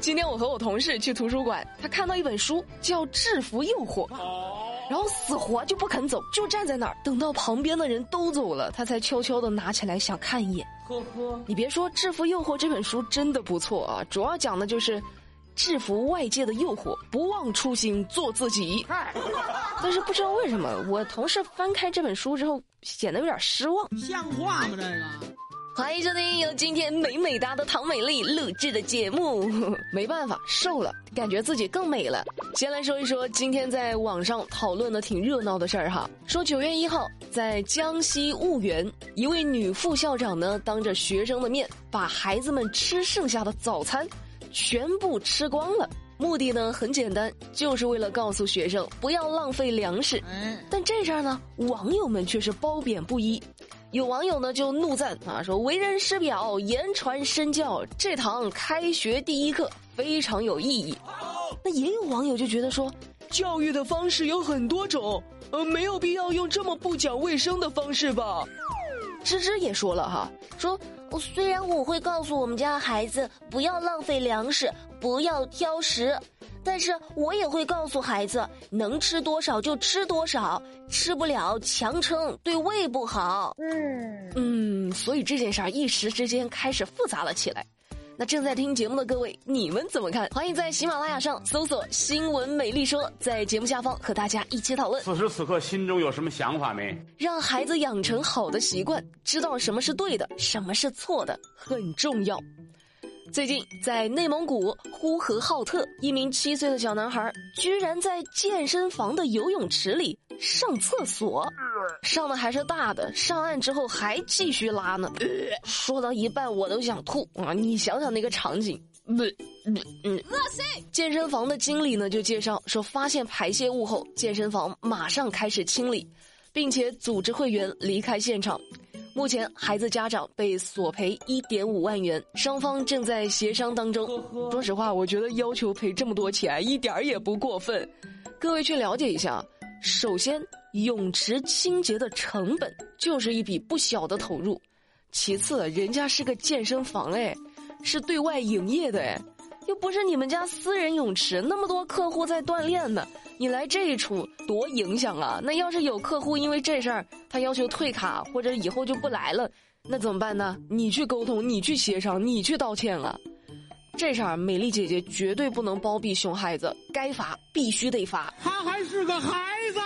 今天我和我同事去图书馆，他看到一本书叫《制服诱惑》，然后死活就不肯走，就站在那儿，等到旁边的人都走了，他才悄悄的拿起来想看一眼。呵呵，你别说，《制服诱惑》这本书真的不错啊，主要讲的就是制服外界的诱惑，不忘初心，做自己。但是不知道为什么，我同事翻开这本书之后，显得有点失望。像话吗？这个？欢迎收听由今天美美哒的唐美丽录制的节目。没办法，瘦了，感觉自己更美了。先来说一说今天在网上讨论的挺热闹的事儿哈。说九月一号，在江西婺源，一位女副校长呢，当着学生的面，把孩子们吃剩下的早餐全部吃光了。目的呢很简单，就是为了告诉学生不要浪费粮食。但这事儿呢，网友们却是褒贬不一。有网友呢就怒赞啊，说为人师表，言传身教，这堂开学第一课非常有意义。那也有网友就觉得说，教育的方式有很多种，呃，没有必要用这么不讲卫生的方式吧。芝芝也说了哈，说虽然我会告诉我们家孩子不要浪费粮食，不要挑食。但是我也会告诉孩子，能吃多少就吃多少，吃不了强撑对胃不好。嗯嗯，所以这件事儿一时之间开始复杂了起来。那正在听节目的各位，你们怎么看？欢迎在喜马拉雅上搜索“新闻美丽说”，在节目下方和大家一起讨论。此时此刻心中有什么想法没？让孩子养成好的习惯，知道什么是对的，什么是错的，很重要。最近，在内蒙古呼和浩特，一名七岁的小男孩居然在健身房的游泳池里上厕所，上的还是大的。上岸之后还继续拉呢。说到一半我都想吐啊！你想想那个场景，恶心！健身房的经理呢就介绍说，发现排泄物后，健身房马上开始清理，并且组织会员离开现场。目前，孩子家长被索赔一点五万元，双方正在协商当中。说实话，我觉得要求赔这么多钱一点儿也不过分。各位去了解一下，首先，泳池清洁的成本就是一笔不小的投入；其次，人家是个健身房，哎，是对外营业的，哎。又不是你们家私人泳池，那么多客户在锻炼呢，你来这一出多影响啊！那要是有客户因为这事儿他要求退卡或者以后就不来了，那怎么办呢？你去沟通，你去协商，你去道歉啊！这事儿美丽姐姐绝对不能包庇熊孩子，该罚必须得罚。他还是个孩子，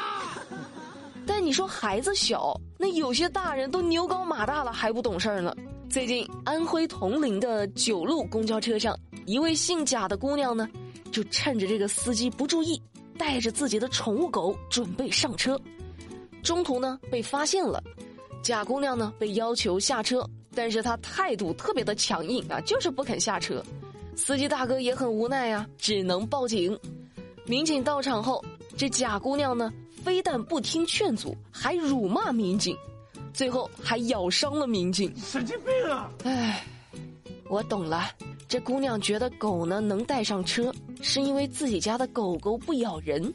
但你说孩子小，那有些大人都牛高马大了还不懂事儿呢。最近安徽铜陵的九路公交车上。一位姓贾的姑娘呢，就趁着这个司机不注意，带着自己的宠物狗准备上车，中途呢被发现了，贾姑娘呢被要求下车，但是她态度特别的强硬啊，就是不肯下车，司机大哥也很无奈呀，只能报警。民警到场后，这贾姑娘呢非但不听劝阻，还辱骂民警，最后还咬伤了民警。神经病啊！唉，我懂了。这姑娘觉得狗呢能带上车，是因为自己家的狗狗不咬人。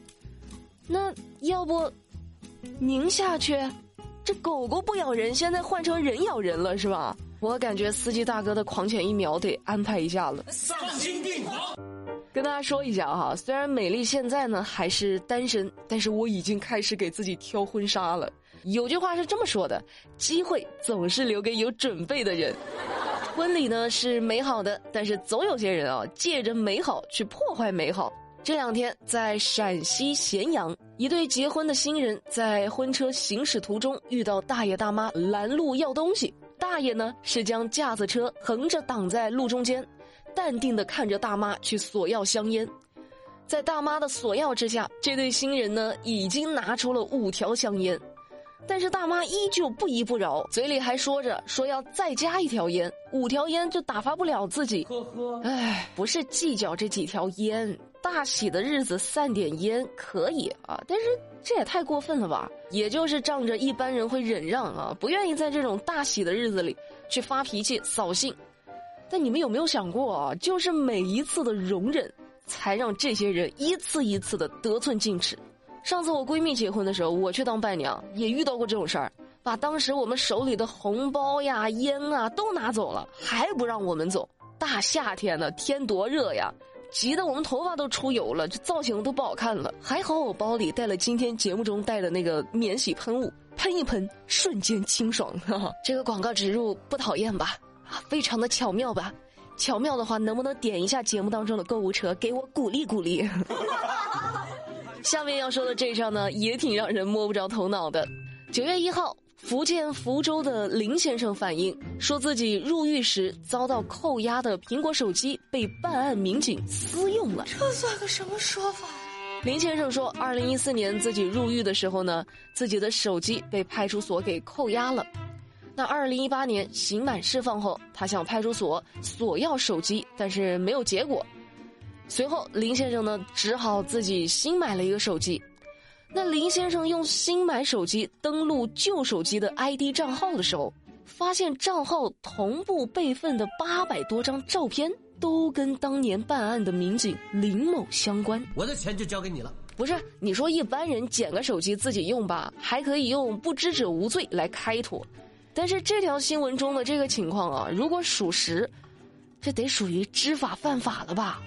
那要不，您下去？这狗狗不咬人，现在换成人咬人了，是吧？我感觉司机大哥的狂犬疫苗得安排一下了。丧心病狂！跟大家说一下哈，虽然美丽现在呢还是单身，但是我已经开始给自己挑婚纱了。有句话是这么说的：机会总是留给有准备的人。婚礼呢是美好的，但是总有些人啊借着美好去破坏美好。这两天在陕西咸阳，一对结婚的新人在婚车行驶途中遇到大爷大妈拦路要东西，大爷呢是将架子车横着挡在路中间，淡定的看着大妈去索要香烟，在大妈的索要之下，这对新人呢已经拿出了五条香烟。但是大妈依旧不依不饶，嘴里还说着说要再加一条烟，五条烟就打发不了自己。呵呵，哎，不是计较这几条烟，大喜的日子散点烟可以啊，但是这也太过分了吧？也就是仗着一般人会忍让啊，不愿意在这种大喜的日子里去发脾气扫兴。但你们有没有想过啊？就是每一次的容忍，才让这些人一次一次的得寸进尺。上次我闺蜜结婚的时候，我去当伴娘，也遇到过这种事儿，把当时我们手里的红包呀、烟啊都拿走了，还不让我们走。大夏天的，天多热呀，急得我们头发都出油了，这造型都不好看了。还好我包里带了今天节目中带的那个免洗喷雾，喷一喷，瞬间清爽。这个广告植入不讨厌吧？啊，非常的巧妙吧？巧妙的话，能不能点一下节目当中的购物车，给我鼓励鼓励？下面要说的这事呢，也挺让人摸不着头脑的。九月一号。福建福州的林先生反映，说自己入狱时遭到扣押的苹果手机被办案民警私用了。这算个什么说法？林先生说，二零一四年自己入狱的时候呢，自己的手机被派出所给扣押了。那二零一八年刑满释放后，他向派出所索要手机，但是没有结果。随后，林先生呢只好自己新买了一个手机。那林先生用新买手机登录旧手机的 ID 账号的时候，发现账号同步备份的八百多张照片都跟当年办案的民警林某相关。我的钱就交给你了。不是你说一般人捡个手机自己用吧，还可以用不知者无罪来开脱，但是这条新闻中的这个情况啊，如果属实，这得属于知法犯法了吧？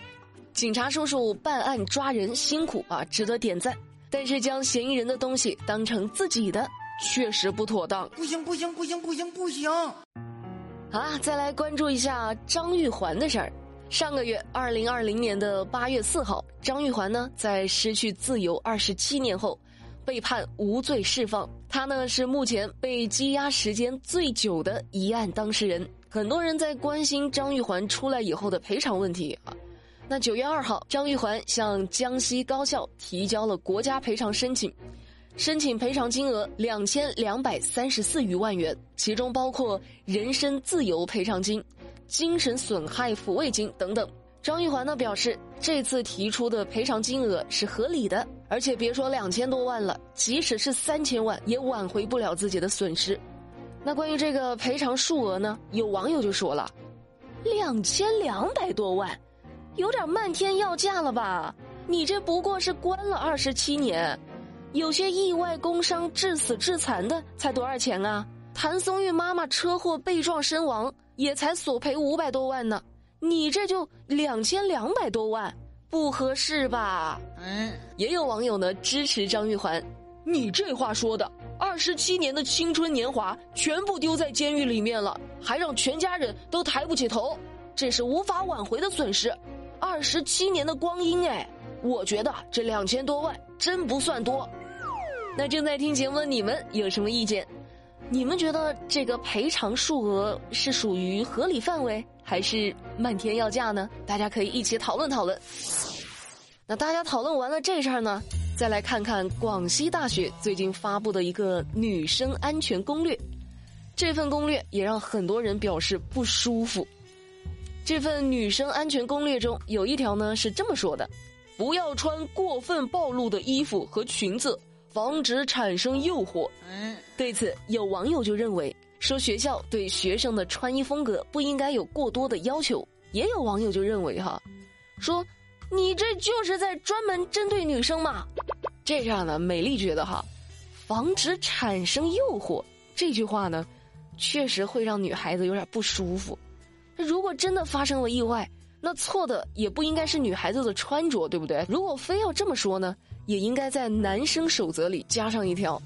警察叔叔办案抓人辛苦啊，值得点赞。但是将嫌疑人的东西当成自己的，确实不妥当。不行不行不行不行不行！好啦，再来关注一下张玉环的事儿。上个月，二零二零年的八月四号，张玉环呢在失去自由二十七年后，被判无罪释放。他呢是目前被羁押时间最久的一案当事人。很多人在关心张玉环出来以后的赔偿问题啊。那九月二号，张玉环向江西高校提交了国家赔偿申请，申请赔偿金额两千两百三十四余万元，其中包括人身自由赔偿金、精神损害抚慰金等等。张玉环呢表示，这次提出的赔偿金额是合理的，而且别说两千多万了，即使是三千万也挽回不了自己的损失。那关于这个赔偿数额呢，有网友就说了，两千两百多万。有点漫天要价了吧？你这不过是关了二十七年，有些意外工伤致死致残的才多少钱啊？谭松韵妈妈车祸被撞身亡也才索赔五百多万呢，你这就两千两百多万，不合适吧？嗯，也有网友呢支持张玉环，你这话说的，二十七年的青春年华全部丢在监狱里面了，还让全家人都抬不起头，这是无法挽回的损失。二十七年的光阴哎，我觉得这两千多万真不算多。那正在听节目的你们有什么意见？你们觉得这个赔偿数额是属于合理范围，还是漫天要价呢？大家可以一起讨论讨论。那大家讨论完了这事儿呢，再来看看广西大学最近发布的一个女生安全攻略。这份攻略也让很多人表示不舒服。这份女生安全攻略中有一条呢，是这么说的：不要穿过分暴露的衣服和裙子，防止产生诱惑。嗯，对此有网友就认为，说学校对学生的穿衣风格不应该有过多的要求。也有网友就认为哈，说你这就是在专门针对女生嘛。这样呢，美丽觉得哈，防止产生诱惑这句话呢，确实会让女孩子有点不舒服。如果真的发生了意外，那错的也不应该是女孩子的穿着，对不对？如果非要这么说呢，也应该在男生守则里加上一条：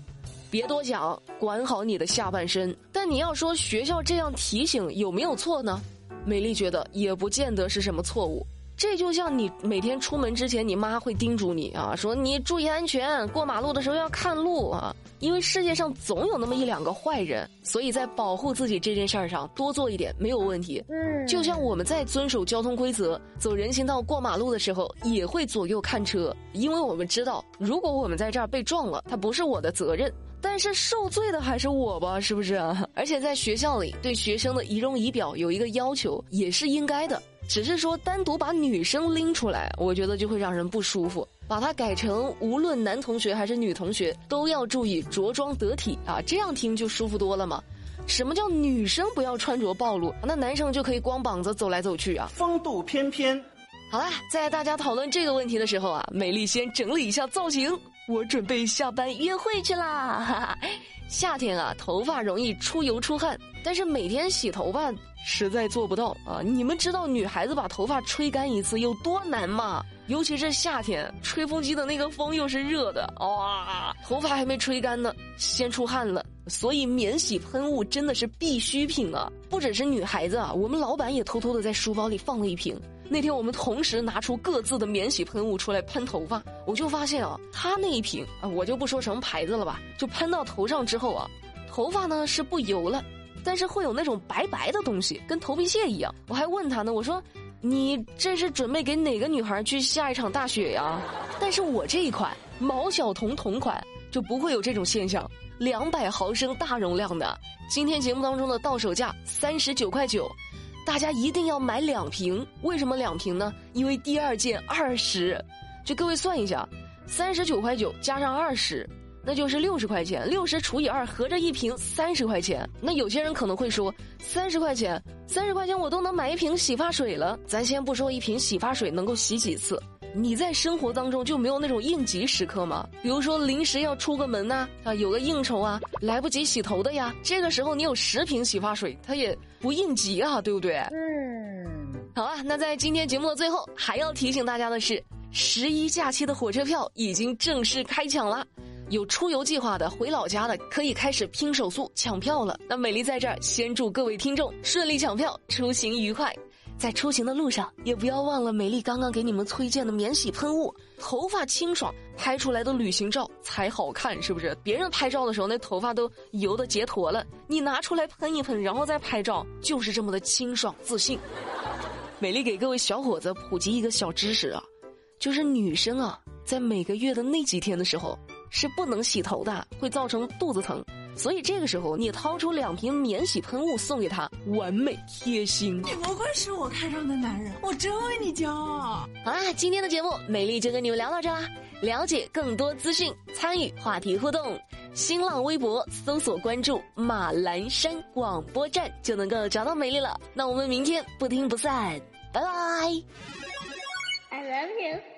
别多想，管好你的下半身。但你要说学校这样提醒有没有错呢？美丽觉得也不见得是什么错误。这就像你每天出门之前，你妈会叮嘱你啊，说你注意安全，过马路的时候要看路啊。因为世界上总有那么一两个坏人，所以在保护自己这件事儿上多做一点没有问题。嗯，就像我们在遵守交通规则、走人行道、过马路的时候，也会左右看车，因为我们知道，如果我们在这儿被撞了，它不是我的责任，但是受罪的还是我吧？是不是？而且在学校里对学生的仪容仪表有一个要求，也是应该的。只是说单独把女生拎出来，我觉得就会让人不舒服。把它改成无论男同学还是女同学都要注意着装得体啊，这样听就舒服多了嘛。什么叫女生不要穿着暴露？那男生就可以光膀子走来走去啊？风度翩翩。好啦，在大家讨论这个问题的时候啊，美丽先整理一下造型，我准备下班约会去啦。夏天啊，头发容易出油出汗，但是每天洗头发实在做不到啊。你们知道女孩子把头发吹干一次有多难吗？尤其是夏天，吹风机的那个风又是热的，哇，头发还没吹干呢，先出汗了。所以免洗喷雾真的是必需品啊！不只是女孩子啊，我们老板也偷偷的在书包里放了一瓶。那天我们同时拿出各自的免洗喷雾出来喷头发，我就发现啊，他那一瓶啊，我就不说什么牌子了吧，就喷到头上之后啊，头发呢是不油了，但是会有那种白白的东西，跟头皮屑一样。我还问他呢，我说。你这是准备给哪个女孩去下一场大雪呀？但是我这一款毛晓彤同款就不会有这种现象，两百毫升大容量的。今天节目当中的到手价三十九块九，大家一定要买两瓶。为什么两瓶呢？因为第二件二十，就各位算一下，三十九块九加上二十。那就是六十块钱，六十除以二，合着一瓶三十块钱。那有些人可能会说，三十块钱，三十块钱我都能买一瓶洗发水了。咱先不说一瓶洗发水能够洗几次，你在生活当中就没有那种应急时刻吗？比如说临时要出个门呐，啊，有个应酬啊，来不及洗头的呀，这个时候你有十瓶洗发水，它也不应急啊，对不对？嗯。好啊，那在今天节目的最后，还要提醒大家的是，十一假期的火车票已经正式开抢了。有出游计划的、回老家的，可以开始拼手速抢票了。那美丽在这儿先祝各位听众顺利抢票，出行愉快。在出行的路上，也不要忘了美丽刚刚给你们推荐的免洗喷雾，头发清爽，拍出来的旅行照才好看，是不是？别人拍照的时候那头发都油的结坨了，你拿出来喷一喷，然后再拍照，就是这么的清爽自信。美丽给各位小伙子普及一个小知识啊，就是女生啊，在每个月的那几天的时候。是不能洗头的，会造成肚子疼，所以这个时候你掏出两瓶免洗喷雾送给他，完美贴心。你不愧是我看上的男人，我真为你骄傲。好啦，今天的节目美丽就跟你们聊到这啦。了解更多资讯，参与话题互动，新浪微博搜索关注马栏山广播站就能够找到美丽了。那我们明天不听不散，拜拜。I love you。